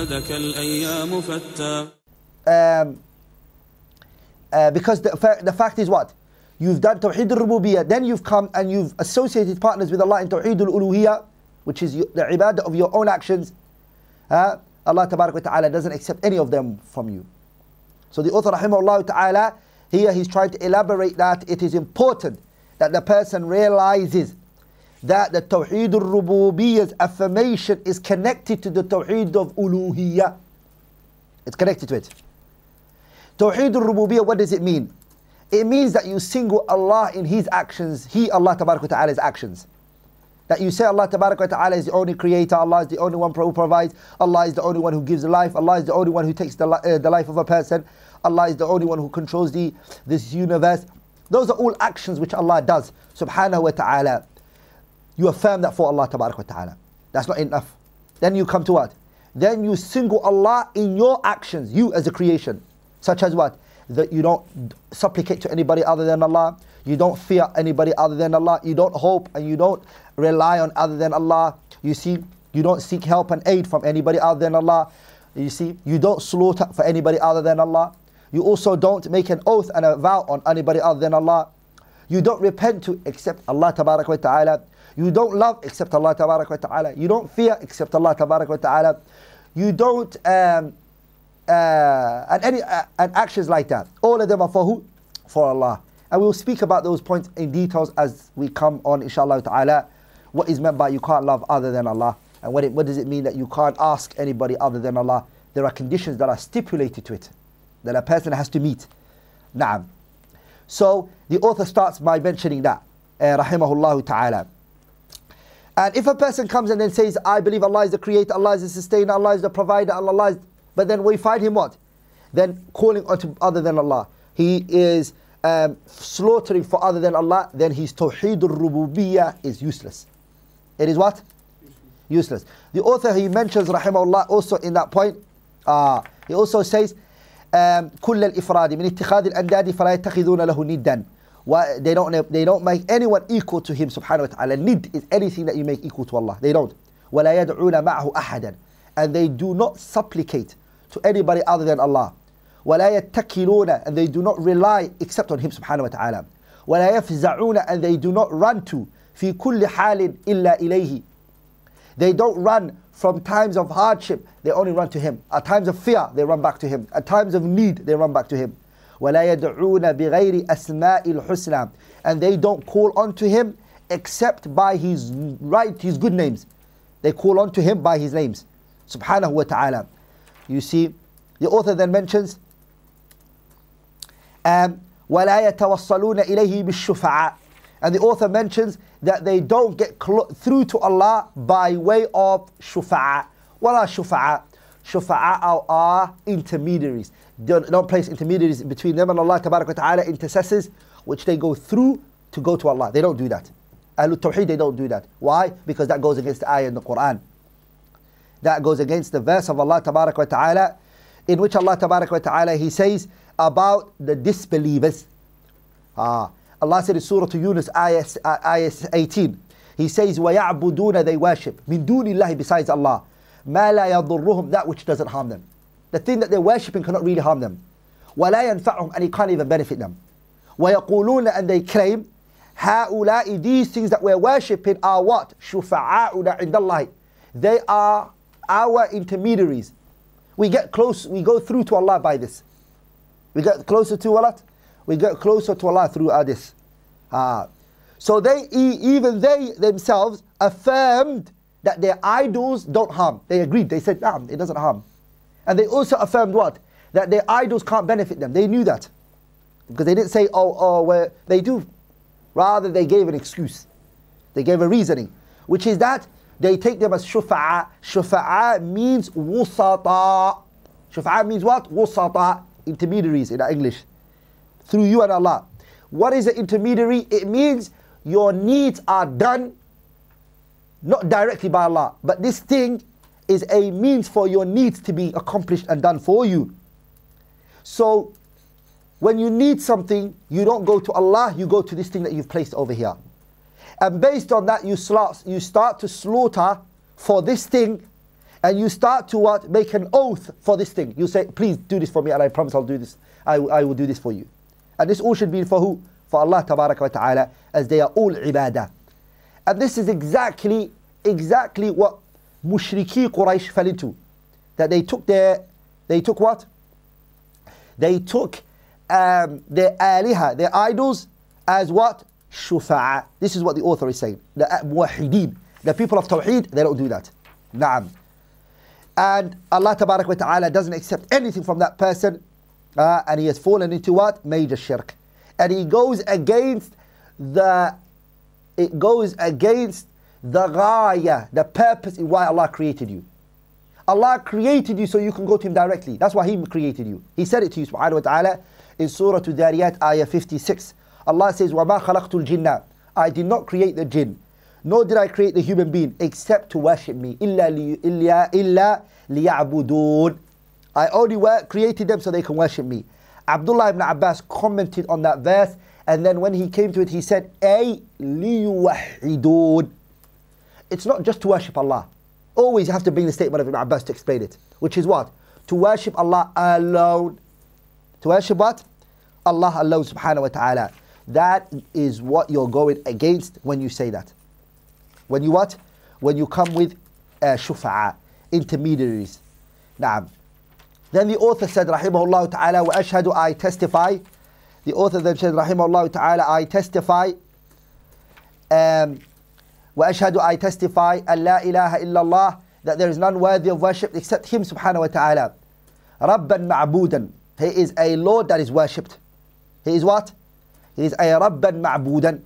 عبادك الأيام فتى um, uh, because the, fa- the fact is what? You've done Tawheed al-Rububiyyah, then you've come and you've associated partners with Allah in Tawheed al-Uluhiyyah, which is your, the ibadah of your own actions. Uh, Allah Tabarak wa Ta'ala doesn't accept any of them from you. So the author rahimahullah ta'ala, here he's trying to elaborate that it is important that the person realizes that the Tawheed al-Rububiyyah's affirmation is connected to the Tawheed of Uluhiyyah. It's connected to it. Tawheed al-Rububiyyah, what does it mean? It means that you single Allah in His actions, He, Allah Ta'ala's actions. That you say Allah Ta'ala is the only creator, Allah is the only one who provides, Allah is the only one who gives life, Allah is the only one who takes the, uh, the life of a person, Allah is the only one who controls the, this universe. Those are all actions which Allah does, subhanahu wa ta'ala. You affirm that for Allah Ta'ala. That's not enough. Then you come to what? Then you single Allah in your actions, you as a creation. Such as what? That you don't supplicate to anybody other than Allah. You don't fear anybody other than Allah. You don't hope and you don't rely on other than Allah. You see, you don't seek help and aid from anybody other than Allah. You see, you don't slaughter for anybody other than Allah. You also don't make an oath and a vow on anybody other than Allah. You don't repent to except Allah Ta'ala. You don't love except Allah wa Ta'ala. You don't fear except Allah wa Ta'ala. You don't um, uh, and any uh, and actions like that. All of them are for who? For Allah. And we'll speak about those points in details as we come on, inshallah ta'ala. What is meant by you can't love other than Allah. And what, it, what does it mean that you can't ask anybody other than Allah? There are conditions that are stipulated to it, that a person has to meet. Naam. So the author starts by mentioning that, uh, rahimahullah ta'ala. And if a person comes and then says, I believe Allah is the creator, Allah is the sustainer, Allah is the provider, Allah is, but then we find him what? Then calling unto other than Allah. He is um, slaughtering for other than Allah, then his tawheed al-rububiyyah is useless. It is what? Useless. The author he mentions, rahimahullah, also in that point, uh, he also says, um, كل الإفراد من اتخاذ الأنداد فلا يتخذون له ندا Why they don't they don't make anyone equal to him subhanahu wa ta'ala. Nid is anything that you make equal to Allah. They don't. ولا يدعون معه أحدا and they do not supplicate to anybody other than Allah. ولا يتكلون and they do not rely except on him subhanahu wa ta'ala. ولا يفزعون and they do not run to في كل حال إلا إليه. They don't run from times of hardship, they only run to him. At times of fear, they run back to him. At times of need, they run back to him. ولا يدعون بغير أسماء الحسنى and they don't call unto him except by his right his good names they call unto him by his names subhanahu wa ta'ala you see the author then mentions um, ولا يتوصلون إليه بالشفعاء and the author mentions that they don't get clo- through to Allah by way of shufa'a ولا shufa'a shufa'a are, are intermediaries don't, don't place intermediaries between them and Allah Tabarak wa Ta'ala, intercessors, which they go through to go to Allah. They don't do that. Ahlul Tawheed, they don't do that. Why? Because that goes against the ayah in the Quran. That goes against the verse of Allah Tabarak wa Ta'ala, in which Allah Tabarak wa Ta'ala, He says about the disbelievers. Ah, Allah said in Surah Yunus, ayah, ayah 18, He says, وَيَعْبُدُونَ They worship, مِن دُونِ اللَّهِ besides Allah, مَا لَا يَضُرُّهُمْ That which doesn't harm them. The thing that they're worshipping cannot really harm them. وَلَا يَنفَعُهُمْ And it can't even benefit them. وَيَقُولُونَ And they claim, هَؤُلَاءِ These things that we're worshipping are what? شُفَعَاؤُنَا عِنْدَ اللَّهِ They are our intermediaries. We get close, we go through to Allah by this. We get closer to Allah. We get closer to Allah through uh, this. Uh, so they, even they themselves affirmed that their idols don't harm. They agreed. They said, nah, it doesn't harm. And they also affirmed what? That their idols can't benefit them. They knew that. Because they didn't say, oh, oh, well, they do. Rather, they gave an excuse. They gave a reasoning. Which is that they take them as shufa'a. Shufa'a means wusata. Shufa'a means what? Wusata. Intermediaries in English. Through you and Allah. What is an intermediary? It means your needs are done not directly by Allah. But this thing is a means for your needs to be accomplished and done for you. So, when you need something, you don't go to Allah, you go to this thing that you've placed over here. And based on that, you start, you start to slaughter for this thing and you start to what? Make an oath for this thing. You say, please do this for me and I promise I'll do this. I, I will do this for you. And this all should be for who? For Allah ta'ala as they are all ibadah. And this is exactly, exactly what mushriki Quraysh fell into. That they took their, they took what? They took um, their aliha, their idols, as what? Shufa'a. This is what the author is saying. The muwahideen, the people of Tawheed, they don't do that. Naam. And Allah wa ta'ala doesn't accept anything from that person. Uh, and he has fallen into what? Major shirk. And he goes against the, it goes against the ghaya, the purpose in why Allah created you. Allah created you so you can go to Him directly. That's why He created you. He said it to you, subhanahu wa ta'ala, in Surah Dhariyat, ayah 56. Allah says, وَمَا خَلَقْتُ الْجِنَّ I did not create the jinn, nor did I create the human being, except to worship me. إِلَّا, إِلَّا, إِلَّا لِيَعْبُدُونَ I only created them so they can worship me. Abdullah ibn Abbas commented on that verse, and then when he came to it, he said, Ay liyuwahidun. It's not just to worship Allah. Always you have to bring the statement of Ibn Abbas to explain it, which is what? To worship Allah alone. To worship what? Allah alone subhanahu wa ta'ala. That is what you're going against when you say that. When you what? When you come with uh, shufa'a, intermediaries. Naam. Then the author said, Rahimahullah ta'ala, wa ashhadu, I testify The author then said, Rahimahullah ta'ala, I testify. Um, وأشهد I testify أن لا إله إلا الله that there is none worthy of worship except Him subhanahu wa ta'ala. ربا معبودا He is a Lord that is worshipped. He is what? He is a ربا معبودا.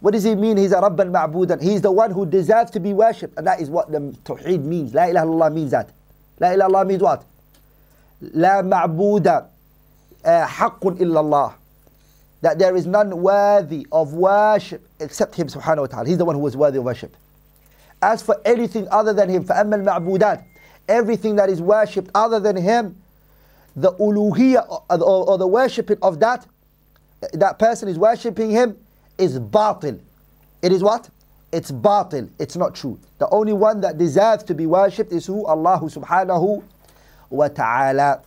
What does he mean? He's a ربا معبودا. He is the one who deserves to be worshipped. And that is what the Tawheed means. لا إله إلا الله means that. لا إله إلا الله means what? لا معبود حق إلا الله that there is none worthy of worship except Him subhanahu wa ta'ala. He's the one who is worthy of worship. As for anything other than Him, فَأَمَّا الْمَعْبُودَاتِ Everything that is worshipped other than Him, the uluhiyah or, or, or the worshipping of that, that person is worshipping Him is batil. It is what? It's batil. It's not true. The only one that deserves to be worshipped is who? Allah subhanahu wa ta'ala.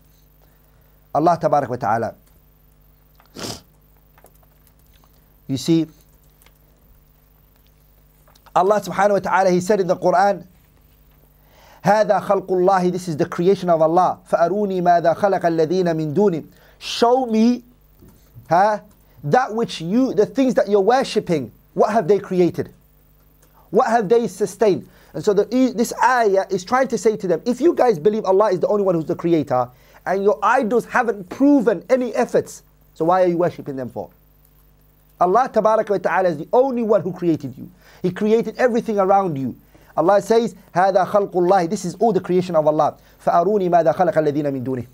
Allah tabarak wa ta'ala. You see, Allah subhanahu wa ta'ala, He said in the Quran, هذا خلق الله, this is the creation of Allah. فأروني ماذا خلق الذين من دوني. Show me huh, that which you, the things that you're worshipping, what have they created? What have they sustained? And so the, this ayah is trying to say to them, if you guys believe Allah is the only one who's the creator, and your idols haven't proven any efforts, so why are you worshipping them for? Allah tabaraka wa ta'ala is the only one who created you. He created everything around you. Allah says, هذا خلق الله. This is all the creation of Allah. فأروني ماذا خلق الذين من دونه.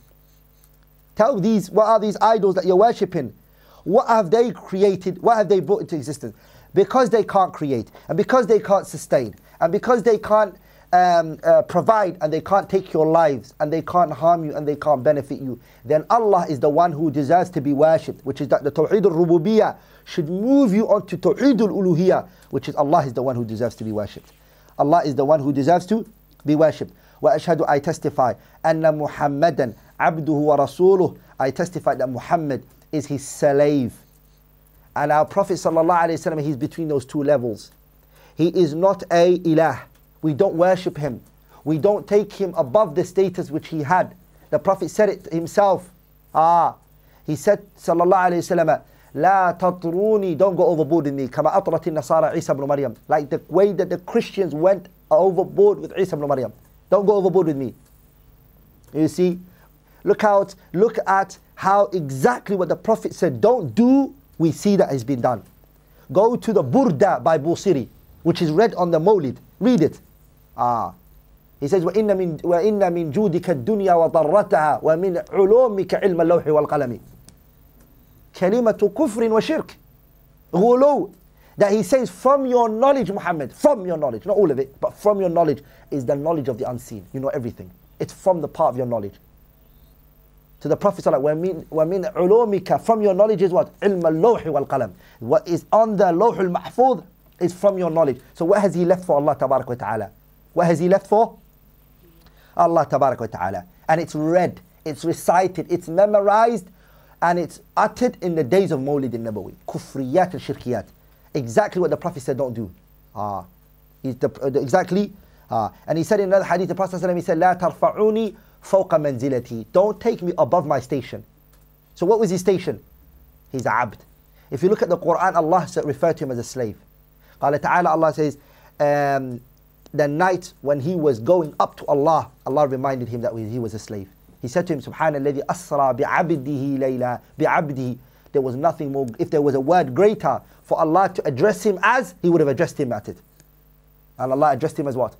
Tell these, what are these idols that you're worshipping? What have they created? What have they brought into existence? Because they can't create, and because they can't sustain, and because they can't um, uh, provide and they can't take your lives and they can't harm you and they can't benefit you, then Allah is the one who deserves to be worshipped, which is that the Tawheed al-Rububiyyah should move you on to Tawheed al-Uluhiyyah, which is Allah is the one who deserves to be worshipped. Allah is the one who deserves to be worshipped. وأشهد I testify أن محمدا عبده ورسوله I testify that Muhammad is his slave. And our Prophet ﷺ, he's between those two levels. He is not a ilah. We don't worship him. We don't take him above the status which he had. The Prophet said it himself. Ah, he said, sallallahu alayhi wasallam, لا تطروني, don't go overboard in me. كما أطرت النصارى عيسى ibn Maryam. Like the way that the Christians went overboard with Isa ibn Maryam. Don't go overboard with me. You see, look out, look at how exactly what the Prophet said, don't do, we see that has been done. Go to the Burda by Busiri, which is read on the Mawlid. Read it. Ah. He says, وَإِنَّ مِن, وَإِنَّ مِن جُودِكَ الدُّنْيا وَضَرَّتَهَا وَمِنْ عُلُومِكَ عِلْمَ اللَّوْحِ وَالْقَلَمِ كلمة كفر وشرك غلو that he says from your knowledge Muhammad from your knowledge not all of it but from your knowledge is the knowledge of the unseen you know everything it's from the part of your knowledge to the Prophet like وَمِن, وَمِن عُلُومِكَ from your knowledge is what علم اللوح والقلم what is on the لوح المحفوظ is from your knowledge so what has he left for Allah تبارك وتعالى what has he left for Allah tabarak wa ta'ala. And it's read, it's recited, it's memorized, and it's uttered in the days of Mawlid al-Nabawi. Kufriyat and shirkiyat. Exactly what the Prophet said don't do. Ah, he's the, uh, the- exactly. Ah, and he said in another hadith, the Prophet ﷺ, he said, لا ترفعوني فوق منزلتي. Don't take me above my station. So what was his station? He's a abd. If you look at the Quran, Allah sa- referred to him as a slave. قال تعالى, Allah says, um, the night when he was going up to Allah, Allah reminded him that he was a slave. He said to him, Subhanallah, asra bi'abdihi layla, bi'abdihi. There was nothing more, if there was a word greater for Allah to address him as, he would have addressed him at it. And Allah addressed him as what?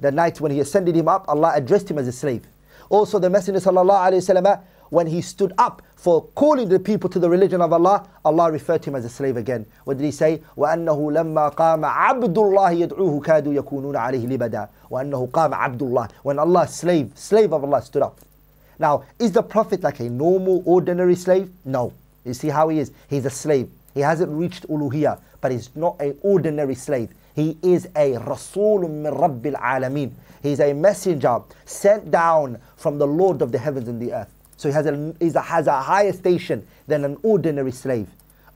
The night when he ascended him up, Allah addressed him as a slave. Also the Messenger sallallahu alayhi wa when he stood up for calling the people to the religion of Allah, Allah referred to him as a slave again. What did he say? وأنه لما قام عبد الله يدعوه كادوا يكونون عليه لبدا وأنه قام عبد الله When Allah slave, slave of Allah stood up. Now, is the Prophet like a normal, ordinary slave? No. You see how he is? He's a slave. He hasn't reached uluhiyah, but he's not an ordinary slave. He is a Rasul min Rabbil Alameen. He's a messenger sent down from the Lord of the heavens and the earth. So he has a, he's a, has a higher station than an ordinary slave.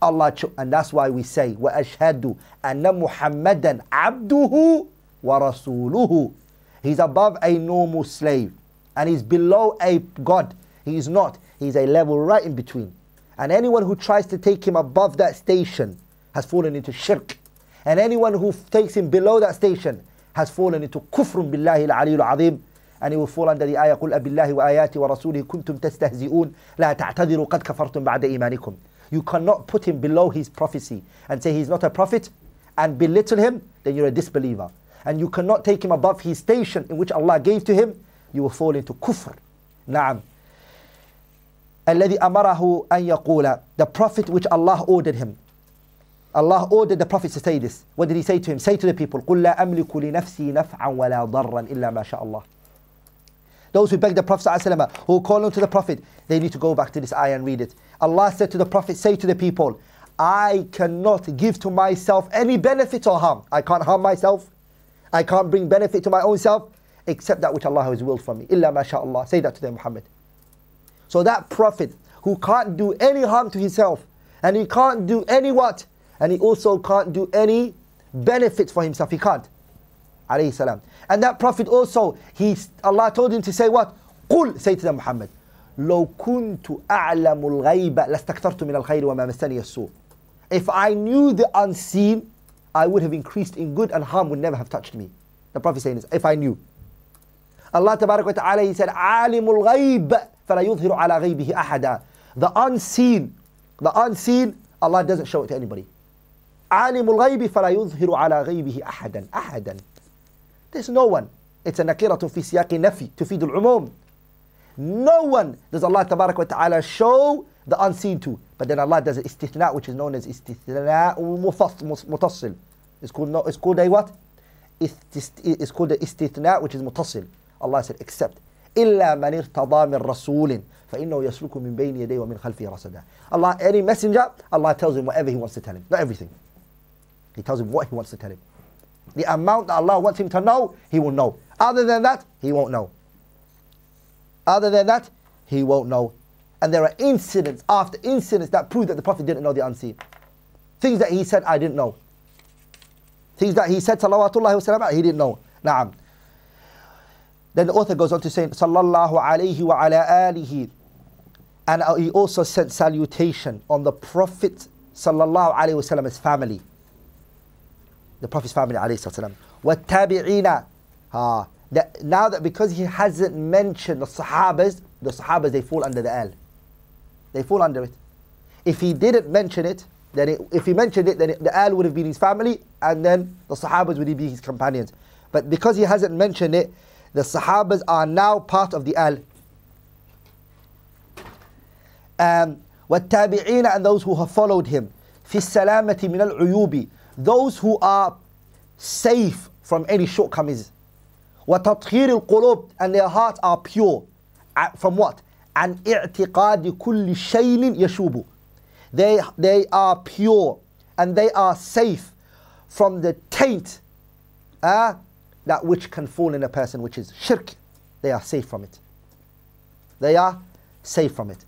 Allah, cho- and that's why we say, وَأَشْهَدُ أَنَّ مُحَمَّدًا عَبْدُهُ وَرَسُولُهُ He's above a normal slave and he's below a God. He is not. He's a level right in between. And anyone who tries to take him above that station has fallen into shirk. And anyone who takes him below that station has fallen into kufr billahi al-aliyyul azim. And he will fall under the ayah قُلْ أَبِاللَّهِ وَآيَاتِ وَرَسُولِهِ كُنْتُمْ تَسْتَهْزِئُونَ لَا تَعْتَذِرُوا قَدْ كَفَرْتُمْ بَعْدَ إِيمَانِكُمْ You cannot put him below his prophecy and say he's not a prophet and belittle him, then you're a disbeliever. And you cannot take him above his station in which Allah gave to him, you will fall into kufr. Naam. الذي أمره أن يقول The prophet which Allah ordered him. Allah ordered the prophet to say this. What did he say to him? Say to the people, قُل لا أملك لنفسي نفعا ولا ضرا إلا ما شاء الله. Those who beg the Prophet ﷺ, who call on to the Prophet, they need to go back to this ayah and read it. Allah said to the Prophet, say to the people, I cannot give to myself any benefit or harm. I can't harm myself. I can't bring benefit to my own self except that which Allah has willed for me. Illa masha'Allah. Say that to them, Muhammad. So that Prophet who can't do any harm to himself and he can't do any what? And he also can't do any benefits for himself. He can't Alayhi salam. And that Prophet also, he, Allah told him to say what? قل say to them Muhammad. لو كنت أعلم الغيب لاستكثرت من الخير وما مسني السوء. If I knew the unseen, I would have increased in good and harm would never have touched me. The Prophet saying this, if I knew. Allah Tabarak wa Ta'ala, He said, عالم الغيب فلا يظهر على غيبه أحدا. The unseen, the unseen, Allah doesn't show it to anybody. عالم الغيب فلا يظهر على غيبه أحدا أحدا. There's no one. It's a نكرة في سياق نفي تفيد العموم. No one does Allah Tabarak wa Ta'ala show the unseen to. But then Allah does istithna, which is known as istithna mutassil. It's called, no, it's called a what? Istis- It's called the istithna, which is mutassil. Allah said, except. إلا من ارتضى من رسول فإنه يسلك من بين يديه ومن خلفه رصدا. Allah, any messenger, Allah tells him whatever He wants to tell him. Not everything. He tells him what He wants to tell him. The amount that Allah wants him to know, He will know. Other than that, He won't know. Other than that, He won't know. And there are incidents after incidents that prove that the Prophet didn't know the unseen. Things that he said, I didn't know. Things that he said, salawatullahi wa he didn't know. Na'am. Then the author goes on to say, sallallahu alayhi wa ala alihi. And he also sent salutation on the Prophet sallallahu alayhi wa family The Prophet's family alayhi salam. وَالتَّابِعِينَ ah, that Now that because he hasn't mentioned the Sahabas, the Sahabas they fall under the al. They fall under it. If he didn't mention it, then it, if he mentioned it, then it, the al would have been his family, and then the Sahabas would be his companions. But because he hasn't mentioned it, the Sahabas are now part of the al. Um, والتابعين and those who have followed him في السلامة من العيوب those who are safe from any shortcomings وتطهير القلوب and their hearts are pure Uh, from what عن اعتقاد كل شيء يشوب they, they are pure and they are safe from the taint uh, that which can fall in a person which is shirk they are safe from it. They are safe from it.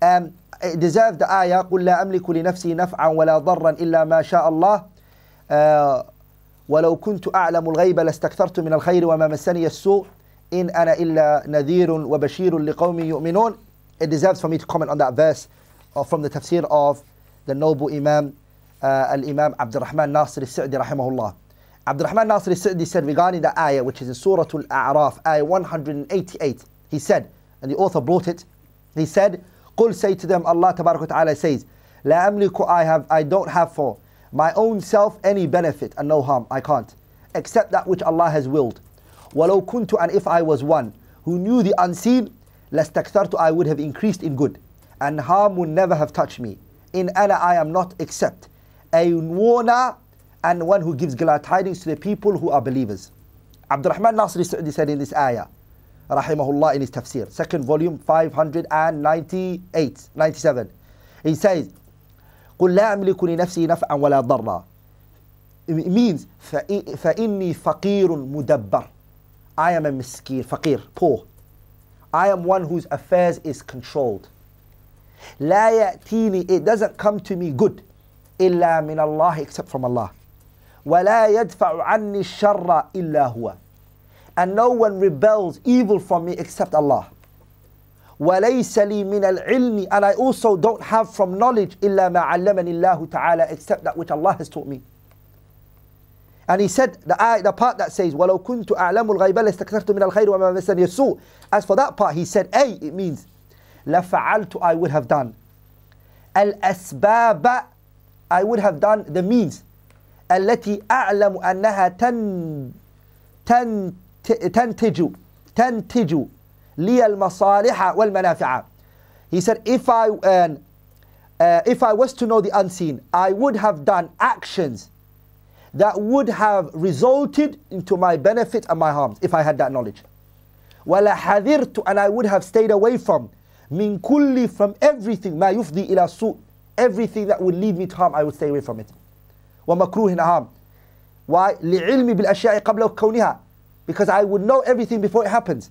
Um, it deserves the ayah قل لا أملك لنفسي نفعا ولا ضرا إلا ما شاء الله uh, ولو كنت أعلم الغيب لاستكثرت من الخير وما مسني السوء إن أنا إلا نذير وبشير لقوم يؤمنون It deserves for me to comment on that verse uh, from the tafsir of the noble Imam uh, Al-Imam Abdul Rahman Nasir al-Sa'di rahimahullah. Abdul Rahman Nasir al-Sa'di said regarding the ayah which is in Surah Al-A'raf, ayah 188, he said, and the author brought it, he said, قل say to them, Allah Ta'ala says, لا أملك I have, I don't have for my own self any benefit and no harm, I can't, except that which Allah has willed. وَلَوْ كُنْتُ And if I was one who knew the unseen, لَاسْتَكْثَرْتُ I would have increased in good, and harm would never have touched me. In ana I am not except a warner and one who gives glad tidings to the people who are believers. Abdurrahman Nasri Sa'di said in this ayah, rahimahullah in his tafsir, second volume 598, 97. He says, قل لا أملك لنفسي نفعا ولا ضرا. It means فإني فقير مدبر. I am a miskeen, faqir, poor. I am one whose affairs is controlled. لا يأتيني, it doesn't come to me good إلا من الله except from Allah. ولا يدفع عني الشر إلا هو. And no one rebels evil from me except Allah. وليس لي من العلم and I also don't have from knowledge إلا ما علمني الله تعالى except that which Allah has taught me. And he said, the, ayah, the part that says, وَلَوْ كُنْتُ أَعْلَمُ الْغَيْبَ لَاسْتَكْثَرْتُ مِنَ الْخَيْرِ وَمَا مَسَّنِيَ السُّوءُ As for that part, he said, A, it means, لَفَعَلْتُ I would have done. الْأَسْبَابَ I would have done the means. التي أعلم أنها تن تن تنتج تنتج لي المصالح والمنافع. He said, if I, uh, uh, if I was to know the unseen, I would have done actions that would have resulted into my benefit and my harms if I had that knowledge. وَلَحَذِرْتُ And I would have stayed away from min kulli from everything ما يفضي إلى سوء everything that would lead me to harm I would stay away from it ومكروه harm why لعلمي بالأشياء قبل كونها because I would know everything before it happens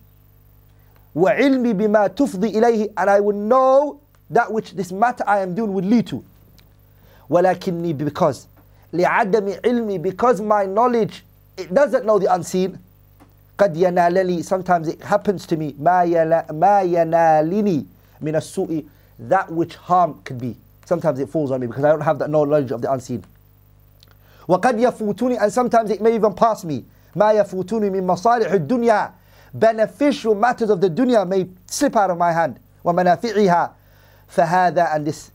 وعلمي بما تفضي إليه and I would know that which this matter I am doing would lead to ولكني because لعدم علمي because my knowledge it doesn't know the unseen قد ينالني sometimes it happens to me ما, يلا, ما ينالني من السوء that which harm could be sometimes it falls on me because I don't have that knowledge of the unseen وقد يفوتني and sometimes it may even pass me ما يفوتني من مصالح الدنيا beneficial matters of the dunya may slip out of my hand ومنافعها فهذا and this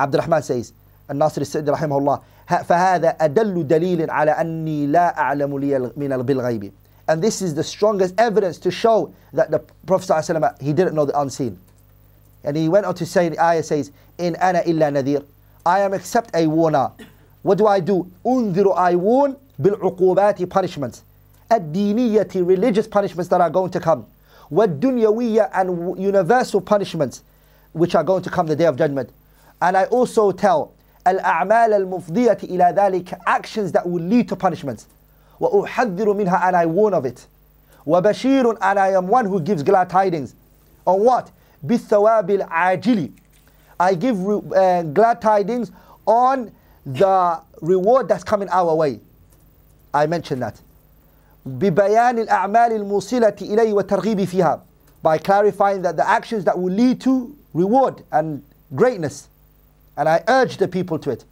عبد الرحمن says الناصر السعدي رحمه الله فهذا أدل دليل على أني لا أعلم لي من بالغيب and this is the strongest evidence to show that the Prophet ﷺ, he didn't know the unseen and he went on to say the ayah says in ana illa nadir I am except a warner what do I do أنذر I warn بالعقوبات punishments الدينية religious punishments that are going to come والدنيوية and universal punishments which are going to come the day of judgment and I also tell الأعمال المفضية إلى ذلك actions that will lead to punishments وأحذر منها and I warn of it وبشير and I am one who gives glad tidings on what بالثواب العاجل I give uh, glad tidings on the reward that's coming our way I mentioned that ببيان الأعمال الموصلة إليه والترغيب فيها by clarifying that the actions that will lead to reward and greatness and I urge the people to it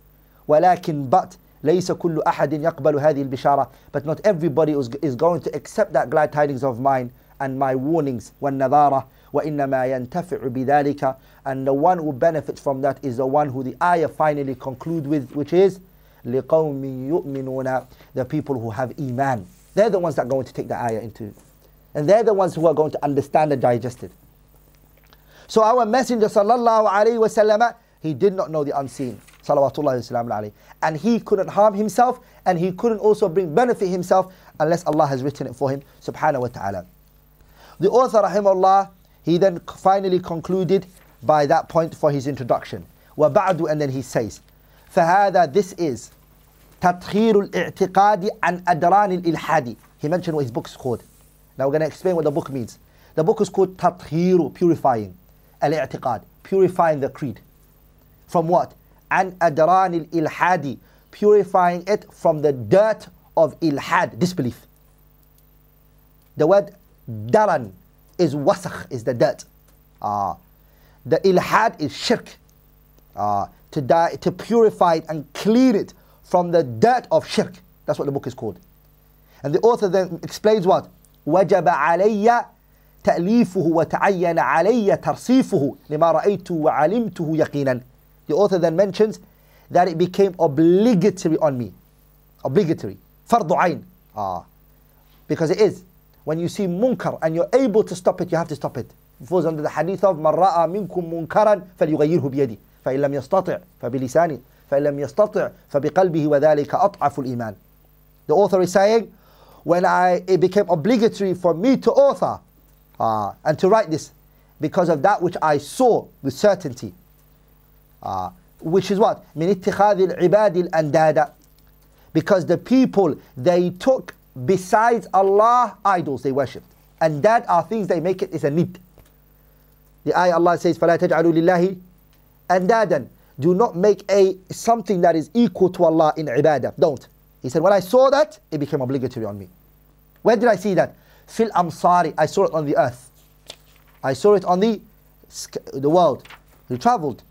ولكن but ليس كل أحد يقبل هذه البشارة but not everybody is, is going to accept that glad tidings of mine and my warnings والنذارة وإنما ينتفع بذلك and the one who benefits from that is the one who the ayah finally conclude with which is لقوم يؤمنون the people who have iman they're the ones that are going to take the ayah into and they're the ones who are going to understand and digest it so our messenger sallallahu alaihi wasallam he did not know the unseen salawatullah and he couldn't harm himself and he couldn't also bring benefit himself unless Allah has written it for him subhanahu wa ta'ala the author rahimahullah he then finally concluded by that point for his introduction. وبعد and then he says فهذا this is Tathir al-I'tiqadi an Adran al-Ilhadi. He mentioned what his book is called. Now we're going to explain what the book means. The book is called Tathir, purifying. Al-I'tiqad, purifying the creed. From what? An Adran al-Ilhadi, purifying it from the dirt of ilhad, disbelief. The word daran is wasaq, is the dirt. Uh, the ilhad is shirk. Uh, to, die, to purify it and clean it from the dirt of shirk. That's what the book is called. And the author then explains what? وجب علي تأليفه وتعين علي ترصيفه لما رأيته وعلمته يقينا. The author then mentions that it became obligatory on me. Obligatory. فرض عين. Ah. Because it is. When you see munkar and you're able to stop it, you have to stop it. It falls under the hadith of من رأى منكم منكرا فليغيره بيده فإن لم يستطع فبلسانه فإن لم يستطع فبقلبه وذلك أضعف الإيمان. The author is saying, when I, it became obligatory for me to author uh, and to write this because of that which I saw with certainty. Uh, which is what? من اتخاذ العباد الأنداد Because the people, they took besides Allah idols they worshipped. And that are things they make it is a need. The ayah Allah says, فَلَا تَجْعَلُوا لِلَّهِ أَنْدَادًا Do not make a something that is equal to Allah in ibadah. Don't. He said, when I saw that, it became obligatory on me. Where did I see that? Fil amsari. I saw it on the earth. I saw it on the, the world. He traveled.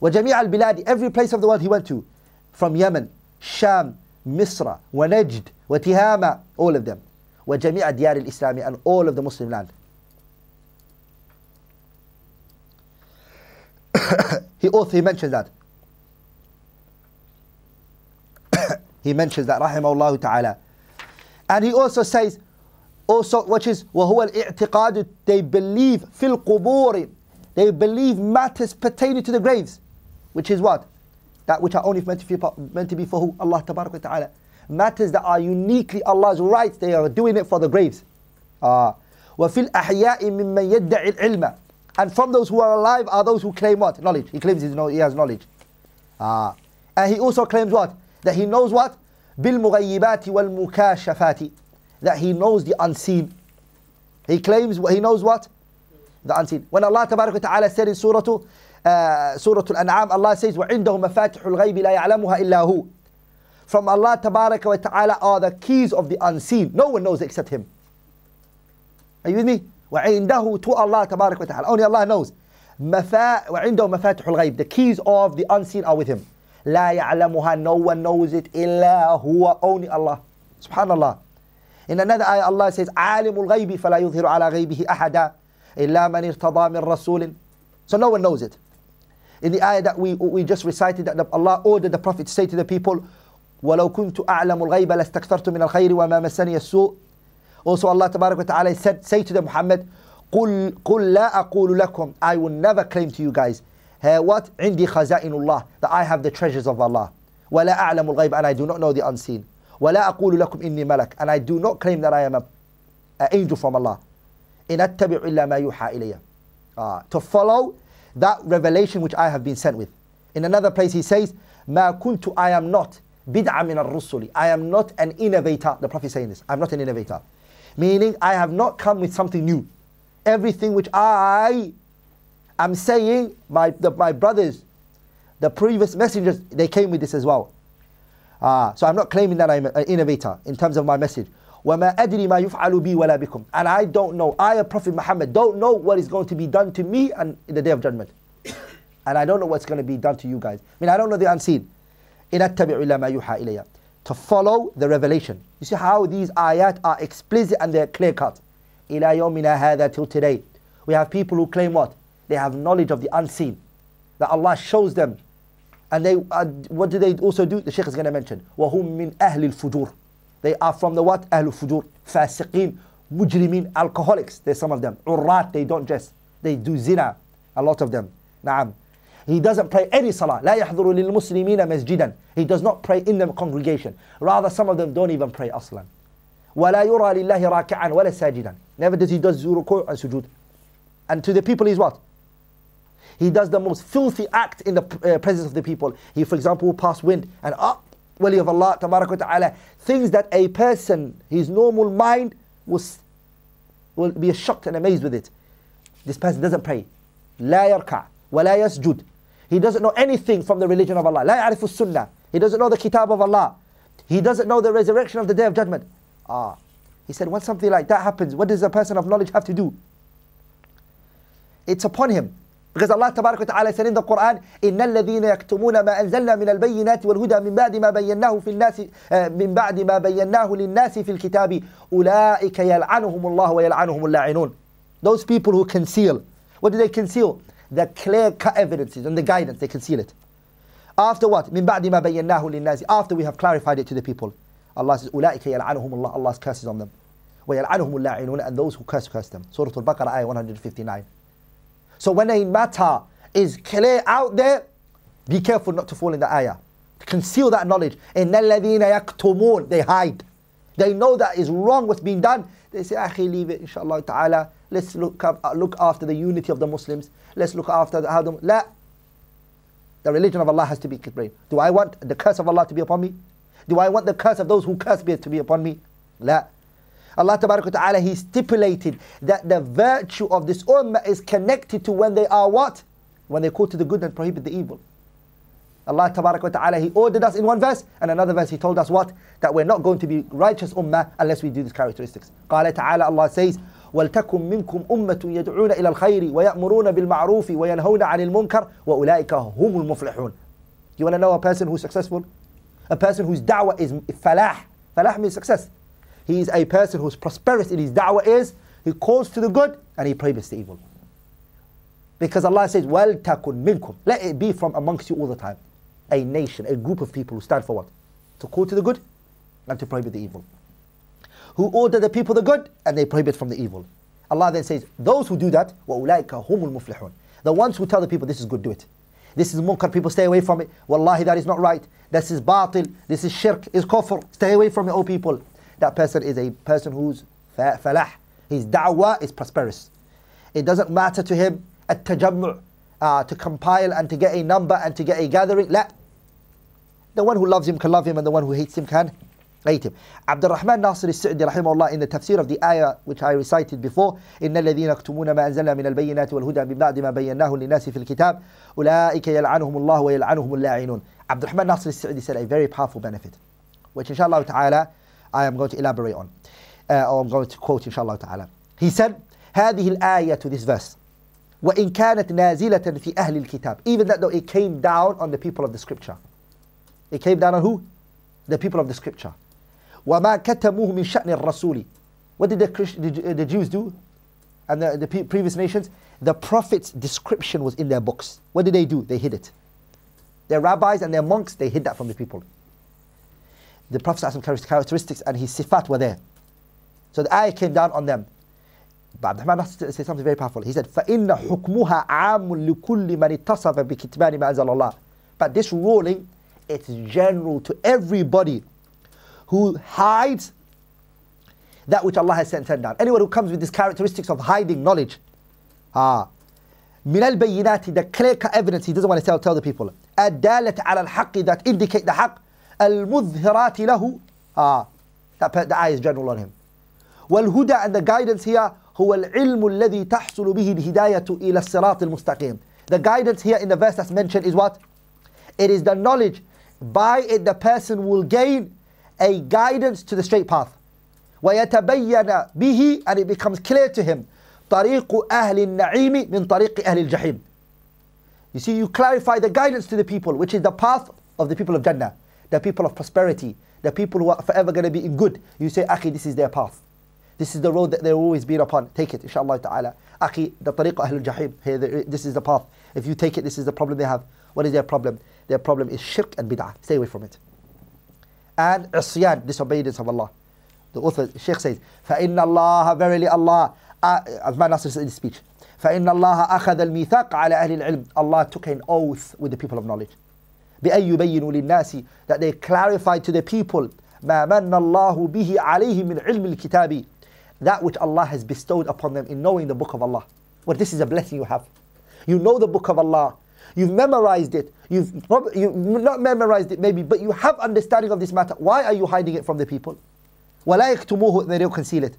وجميع البلاد every place of the world he went to from Yemen Sham Misra ونجد وتهامة all of them وجميع ديار الإسلام and all of the Muslim land he also he mentions that he mentions that rahimahullah ta'ala and he also says also which is وهو الاعتقاد they believe في القبور they believe matters pertaining to the graves which is what? That which are only meant to be, meant to be for who? Allah wa ta'ala. Matters that are uniquely Allah's rights, they are doing it for the graves. Uh, وَفِي الْأَحْيَاءِ مِمَّنْ يَدَّعِ الْعِلْمَ And from those who are alive are those who claim what? Knowledge. He claims he has knowledge. Uh, and he also claims what? That he knows what? بِالْمُغَيِّبَاتِ وَالْمُكَاشَفَاتِ That he knows the unseen. He claims he knows what? The unseen. When Allah Ta'ala said in Surah uh, Surah Al-An'am, Allah says, وَعِنْدَهُ مَفَاتِحُ الْغَيْبِ لَا يَعْلَمُهَا إِلَّا هُ From Allah Tabaraka wa Ta'ala are the keys of the unseen. No one knows except Him. Are you with me? وعنده to Allah تبارك وتعالى only Allah knows مفا وعنده مفاتح الغيب the keys of the unseen are with him لا يعلمها no one knows it إلا هو only Allah subhanallah in another ayah Allah says عالم الغيب فلا يظهر على غيبه أحدا إلا من ارتضى من رسول so no one knows it in the ayah that we, we just recited that Allah ordered the Prophet to say to the people, وَلَوْ كُنْتُ أَعْلَمُ الْغَيْبَ لَاسْتَكْثَرْتُ مِنَ الْخَيْرِ وَمَا مَسَّنِيَ السُّوءِ Also Allah Tabarak wa Ta'ala said, say to them, Muhammad, قُلْ, قُلْ لَا أَقُولُ لَكُمْ I will never claim to you guys, uh, what? عِنْدِي خَزَائِنُ اللَّهِ That I have the treasures of Allah. وَلَا أَعْلَمُ الْغَيْبَ And I do not know the unseen. وَلَا أَقُولُ لَكُمْ إِنِّي مَلَكٌ And I do not claim that I am an angel from Allah. إِنْ أَتَّبِعُ إِلَّا مَا يُوحَى إِلَيَّ uh, To follow that revelation which I have been sent with. In another place he says, Ma kuntu, I am not bid'a min ar-rusuli. I am not an innovator. The Prophet is saying this. I'm not an innovator. Meaning, I have not come with something new. Everything which I am saying, my, the, my brothers, the previous messengers, they came with this as well. Uh, so I'm not claiming that I'm an innovator in terms of my message. وَمَا أَدْرِي مَا يُفْعَلُ بِي وَلَا بِكُمْ And I don't know, I, a Prophet Muhammad, don't know what is going to be done to me and in the Day of Judgment. and I don't know what's going to be done to you guys. I mean, I don't know the unseen. إِنْ أَتَّبِعُ إِلَّا مَا يُوحَى إِلَيَّ To follow the revelation. You see how these ayat are explicit and they're clear cut. إِلَى يَوْمِنَا هَذَا till today. We have people who claim what? They have knowledge of the unseen. That Allah shows them. And they, uh, what do they also do? The Shaykh is going to mention. وَهُمْ مِنْ أَهْلِ الْفُجُورِ they are from the what? Ahlul Fujur, Fasiqeen, Mujrimin, alcoholics. There's some of them. Urrat, they don't just. They do zina. A lot of them. Naam. He doesn't pray any salah. لا يحضر للمسلمين مسجدا. He does not pray in the congregation. Rather, some of them don't even pray aslan. ولا يرى لله راكعا ولا ساجدا. Never does he does ruku' and sujood. And to the people he's what? He does the most filthy act in the uh, presence of the people. He, for example, will pass wind and up wali of Allah ta'ala, things that a person, his normal mind was will be shocked and amazed with it. This person doesn't pray. لا يركع ولا يسجد. He doesn't know anything from the religion of Allah. لا يعرف السنة. He doesn't know the kitab of Allah. He doesn't know the resurrection of the day of judgment. Ah. He said, when something like that happens, what does a person of knowledge have to do? It's upon him. Because Allah تبارك وتعالى said in the Quran إن الذين يكتمون ما أنزلنا من البينات والهدى من بعد ما بيناه في الناس من بعد ما بيناه للناس في الكتاب أولئك يلعنهم الله ويلعنهم اللاعنون Those people who conceal What do they conceal? The clear cut evidences and the guidance they conceal it After what? من بعد ما بيناه للناس After we have clarified it to the people Allah says أولئك يلعنهم الله Allah's curses on them ويلعنهم اللاعنون and those who curse curse them Surah Al-Baqarah ayah 159 So when a matter is clear out there, be careful not to fall in the ayah. Conceal that knowledge. إِنَّ الَّذِينَ يَكْتُمُونَ They hide. They know that is wrong what's being done. They say, Akhi, leave it, inshallah ta'ala. Let's look, up, uh, look after the unity of the Muslims. let's look after Adam. La. The religion of Allah has to be explained. Do I want the curse of Allah to be upon me? Do I want the curse of those who curse me to be upon me? La. Allah Ta'ala, He stipulated that the virtue of this ummah is connected to when they are what? When they call to the good and prohibit the evil. Allah Ta'ala, He ordered us in one verse, and another verse He told us what? That we're not going to be righteous ummah unless we do these characteristics. Qala Ta'ala, Allah says, ولتكن منكم أمة يدعون إلى الخير ويأمرون بالمعروف وينهون عن المنكر وأولئك هم المفلحون. You want to know a person who's successful? A person whose da'wah is falah. Falah means success. He is a person whose prosperous in his da'wah is, he calls to the good and he prohibits the evil. Because Allah says, Well takun minkum. Let it be from amongst you all the time. A nation, a group of people who stand for what? To call to the good and to prohibit the evil. Who order the people the good and they prohibit from the evil. Allah then says, Those who do that, وَأُولَٰئِكَ هُمُ الْمُفْلِحُونَ The ones who tell the people, This is good, do it. This is munkar, people stay away from it. Wallahi, that is not right. This is batil. This is shirk, is kufr. Stay away from it, O people that person is a person who's falah. His da'wah is prosperous. It doesn't matter to him at tajammu' uh, to compile and to get a number and to get a gathering. La. The one who loves him can love him and the one who hates him can Abdul Rahman Nasir al-Sa'di rahimahullah in the tafsir of the ayah which I recited before, إِنَّ الَّذِينَ يَكْتُمُونَ مَا أَنزَلْنَا مِنَ الْبَيِّنَاتِ وَالْهُدَى مِنْ بَعْدِ مَا بَيَّنَّاهُ لِلنَّاسِ فِي الْكِتَابِ أُولَٰئِكَ يَلْعَنُهُمُ اللَّهُ وَيَلْعَنُهُمُ اللَّاعِنُونَ Abdurrahman Nasir al-Sa'di said a very powerful benefit, which inshallah ta'ala I am going to elaborate on, uh, or I'm going to quote inshallah ta'ala. He said, هذه الآية to this verse, وإن كانت نازلة في أهل الكتاب even that though it came down on the people of the scripture. It came down on who? The people of the scripture. وما كتموه من شأن الرسول what did the, the, the Jews do and the, the previous nations the prophet's description was in their books what did they do? they hid it their rabbis and their monks they hid that from the people the Prophet's characteristics and his sifat were there. So the ayah came down on them. But Abdurrahman said something very powerful. He said, فَإِنَّ حُكْمُهَا عَامٌ لِكُلِّ مَنِ اتصف بِكِتْبَانِ مَا أَنزَلَ اللَّهِ But this ruling, it's general to everybody who hides that which Allah has sent down. Anyone who comes with these characteristics of hiding knowledge. Ah. من البينات the clear evidence he doesn't want to tell, tell the people الدالة على الحق that indicate the haqq المظهرات له ah that, the eye is general on him والهدى and the guidance here هو العلم الذي تحصل به الهداية إلى الصراط المستقيم the guidance here in the verse that's mentioned is what it is the knowledge by it the person will gain a guidance to the straight path ويتبين به and it becomes clear to him طريق أهل النعيم من طريق أهل الجحيم you see you clarify the guidance to the people which is the path of the people of Jannah the people of prosperity, the people who are forever going to be in good. You say, Akhi, this is their path. This is the road that they've always been upon. Take it, inshallah ta'ala. Akhi, the tariq ahlul jahim. Here, this is the path. If you take it, this is the problem they have. What is their problem? Their problem is shirk and bid'ah. Stay away from it. And isyan, disobedience of Allah. The author, Sheikh says, فَإِنَّ اللَّهَ Verily Allah, uh, Azman Nasr said in his speech, فَإِنَّ اللَّهَ أَخَذَ الْمِيثَاقَ عَلَى أَهْلِ الْعِلْمِ Allah took an oath with the people of knowledge. بأن يبينوا للناس that they clarify to the people ما من الله به عليهم من علم الكتاب that which Allah has bestowed upon them in knowing the book of Allah. Well, this is a blessing you have. You know the book of Allah. You've memorized it. You've, probably, you've not memorized it maybe, but you have understanding of this matter. Why are you hiding it from the people? ولا يكتموه they don't conceal it.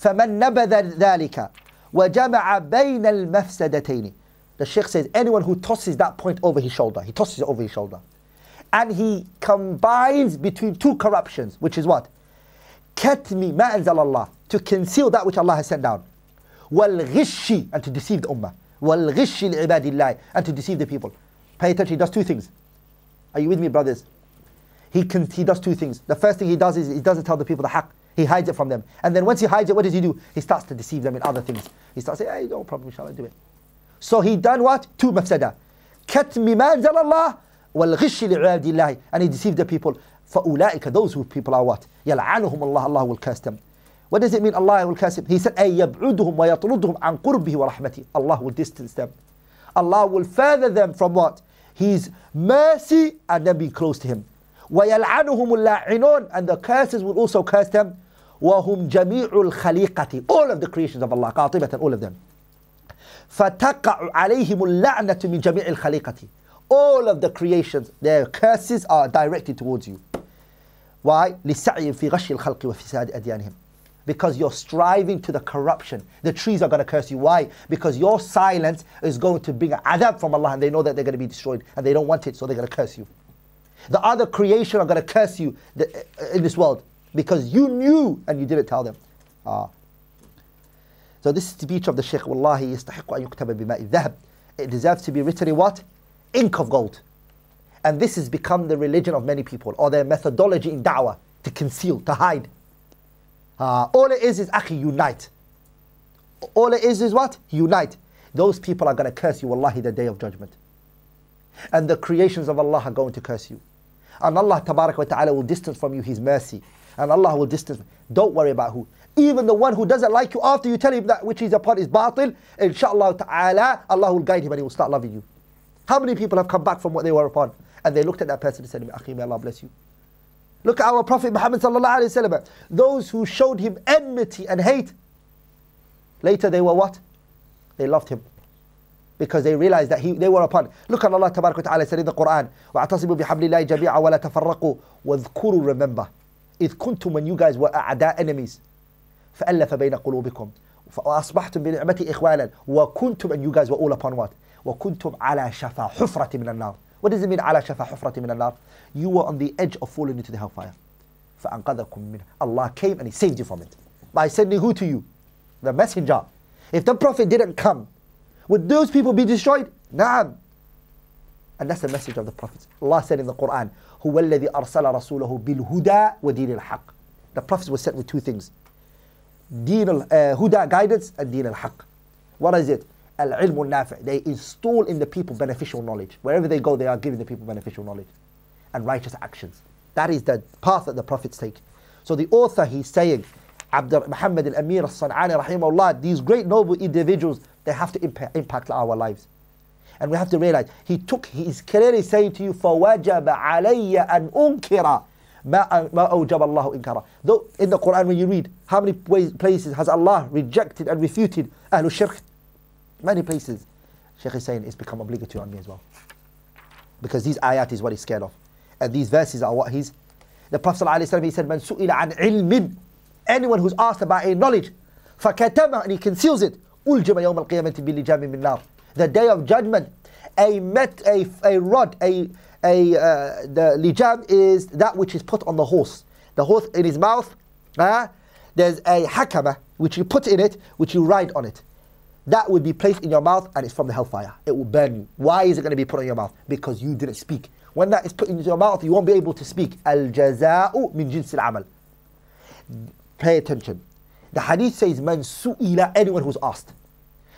فمن نبذ ذلك وجمع بين المفسدتين The Sheikh says anyone who tosses that point over his shoulder, he tosses it over his shoulder. And he combines between two corruptions, which is what? كتم ما أنزل الله to conceal that which Allah has sent down. والغش and to deceive the ummah. والغش لعباد الله and to deceive the people. Pay attention, he does two things. Are you with me, brothers? He, can, he does two things. The first thing he does is he doesn't tell the people the haqq. He hides it from them. And then once he hides it, what does he do? He starts to deceive them in other things. He starts saying, hey, no problem, inshallah, do it. So he done what? Two mafsada. كتم ما أنزل الله والغش لعباد الله and he deceived the people فأولئك those who people are what يلعنهم الله Allah will curse them What does it mean Allah will curse them he said أي يبعدهم ويطردهم عن قربه ورحمته Allah will distance them Allah will further them from what his mercy and then be close to him ويلعنهم اللاعنون and the curses will also curse them وهم جميع الخليقة all of the creations of Allah قاطبة all of them فتقع عليهم اللعنة من جميع الخليقة all of the creations their curses are directed towards you why لسعي في غش الخلق وفساد أديانهم because you're striving to the corruption. The trees are going to curse you. Why? Because your silence is going to bring adhab from Allah and they know that they're going to be destroyed and they don't want it, so they're going to curse you. The other creation are going to curse you uh, in this world because you knew and you didn't tell them. Ah. So this speech of the Shaykh, Wallahi يستحق أن يكتب بماء الذهب. It deserves to be written in what? Ink of gold. And this has become the religion of many people or their methodology in da'wah to conceal, to hide. Uh, all it is is, akhi, unite. All it is is what? Unite. Those people are going to curse you, wallahi, the day of judgment. And the creations of Allah are going to curse you. And Allah wa ta'ala will distance from you His mercy. And Allah will distance. Don't worry about who. Even the one who doesn't like you after you tell him that which is upon is batil, inshallah ta'ala, Allah will guide him and he will start loving you. How many people have come back from what they were upon? And they looked at that person and said, Akhi, may Allah bless you. Look at our Prophet Muhammad sallallahu alayhi wa Those who showed him enmity and hate, later they were what? They loved him. Because they realized that he, they were upon. Look at Allah ta'ala said in the Quran, وَاعْتَصِبُوا بِحَبْلِ اللَّهِ جَمِيعًا وَلَا تَفَرَّقُوا وَاذْكُرُوا Remember. إِذْ كُنْتُم when you guys were أعداء enemies. فألف بين قلوبكم وأصبحتم بنعمتي إخوانا وكنتم and you guys were all upon what وكنتم على شفا حفرة من النار What does it mean على شفا حفرة من النار You were on the edge of falling into the hellfire فأنقذكم منه Allah came and He saved you from it by sending who to you the messenger if the prophet didn't come would those people be destroyed نعم and that's the message of the prophets Allah said in the Quran هو الذي أرسل رسوله بالهدى ودين الحق the prophets were sent with two things دين الهدى guidance and دين الحق what is it العلم النافع they install in the people beneficial knowledge wherever they go they are giving the people beneficial knowledge and righteous actions that is the path that the prophets take so the author he's saying Abd Muhammad al-Amir al-San'ani rahimahullah these great noble individuals they have to impact, impact our lives and we have to realize he took he is clearly saying to you فَوَجَبَ عَلَيَّ أَنْ أُنْكِرَ ما ما أوجب الله إنكاره. Though in the Quran when you read, how many places has Allah rejected and refuted Ahlul Shirk? Many places. Shaykh is saying it's become obligatory on me as well. Because these ayat is what he's scared of. And these verses are what he's... The Prophet ﷺ, he said, من سئل عن علم Anyone who's asked about a knowledge, فكتمه and he conceals it, ألجم يوم القيامة بلجام من نار. The day of judgment, a met, a, a rod, a a uh, the lijam is that which is put on the horse. The horse in his mouth, uh, there's a hakama which you put in it, which you ride on it. That would be placed in your mouth and it's from the hellfire. It will burn you. Why is it going to be put on your mouth? Because you didn't speak. When that is put into your mouth, you won't be able to speak. Al jaza'u min jinsil amal. Pay attention. The hadith says, Man su'ila, anyone who's asked.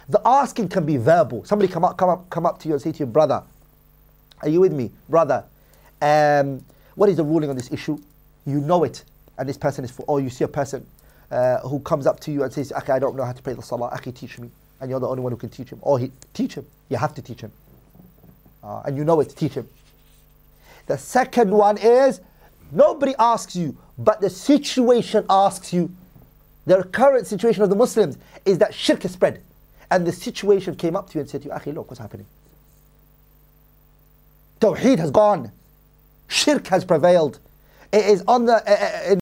The asking can be verbal. Somebody come up, come up, come up to you and say to your brother, are you with me, brother? Um, what is the ruling on this issue? You know it, and this person is for, or you see a person uh, who comes up to you and says, "Okay, I don't know how to pray the salah. Akhi, teach me." And you're the only one who can teach him. Or he teach him. You have to teach him, uh, and you know it. Teach him. The second one is nobody asks you, but the situation asks you. The current situation of the Muslims is that shirk is spread, and the situation came up to you and said to you, "Akhi, look what's happening." Tawheed has gone. Shirk has prevailed. It is on the, uh,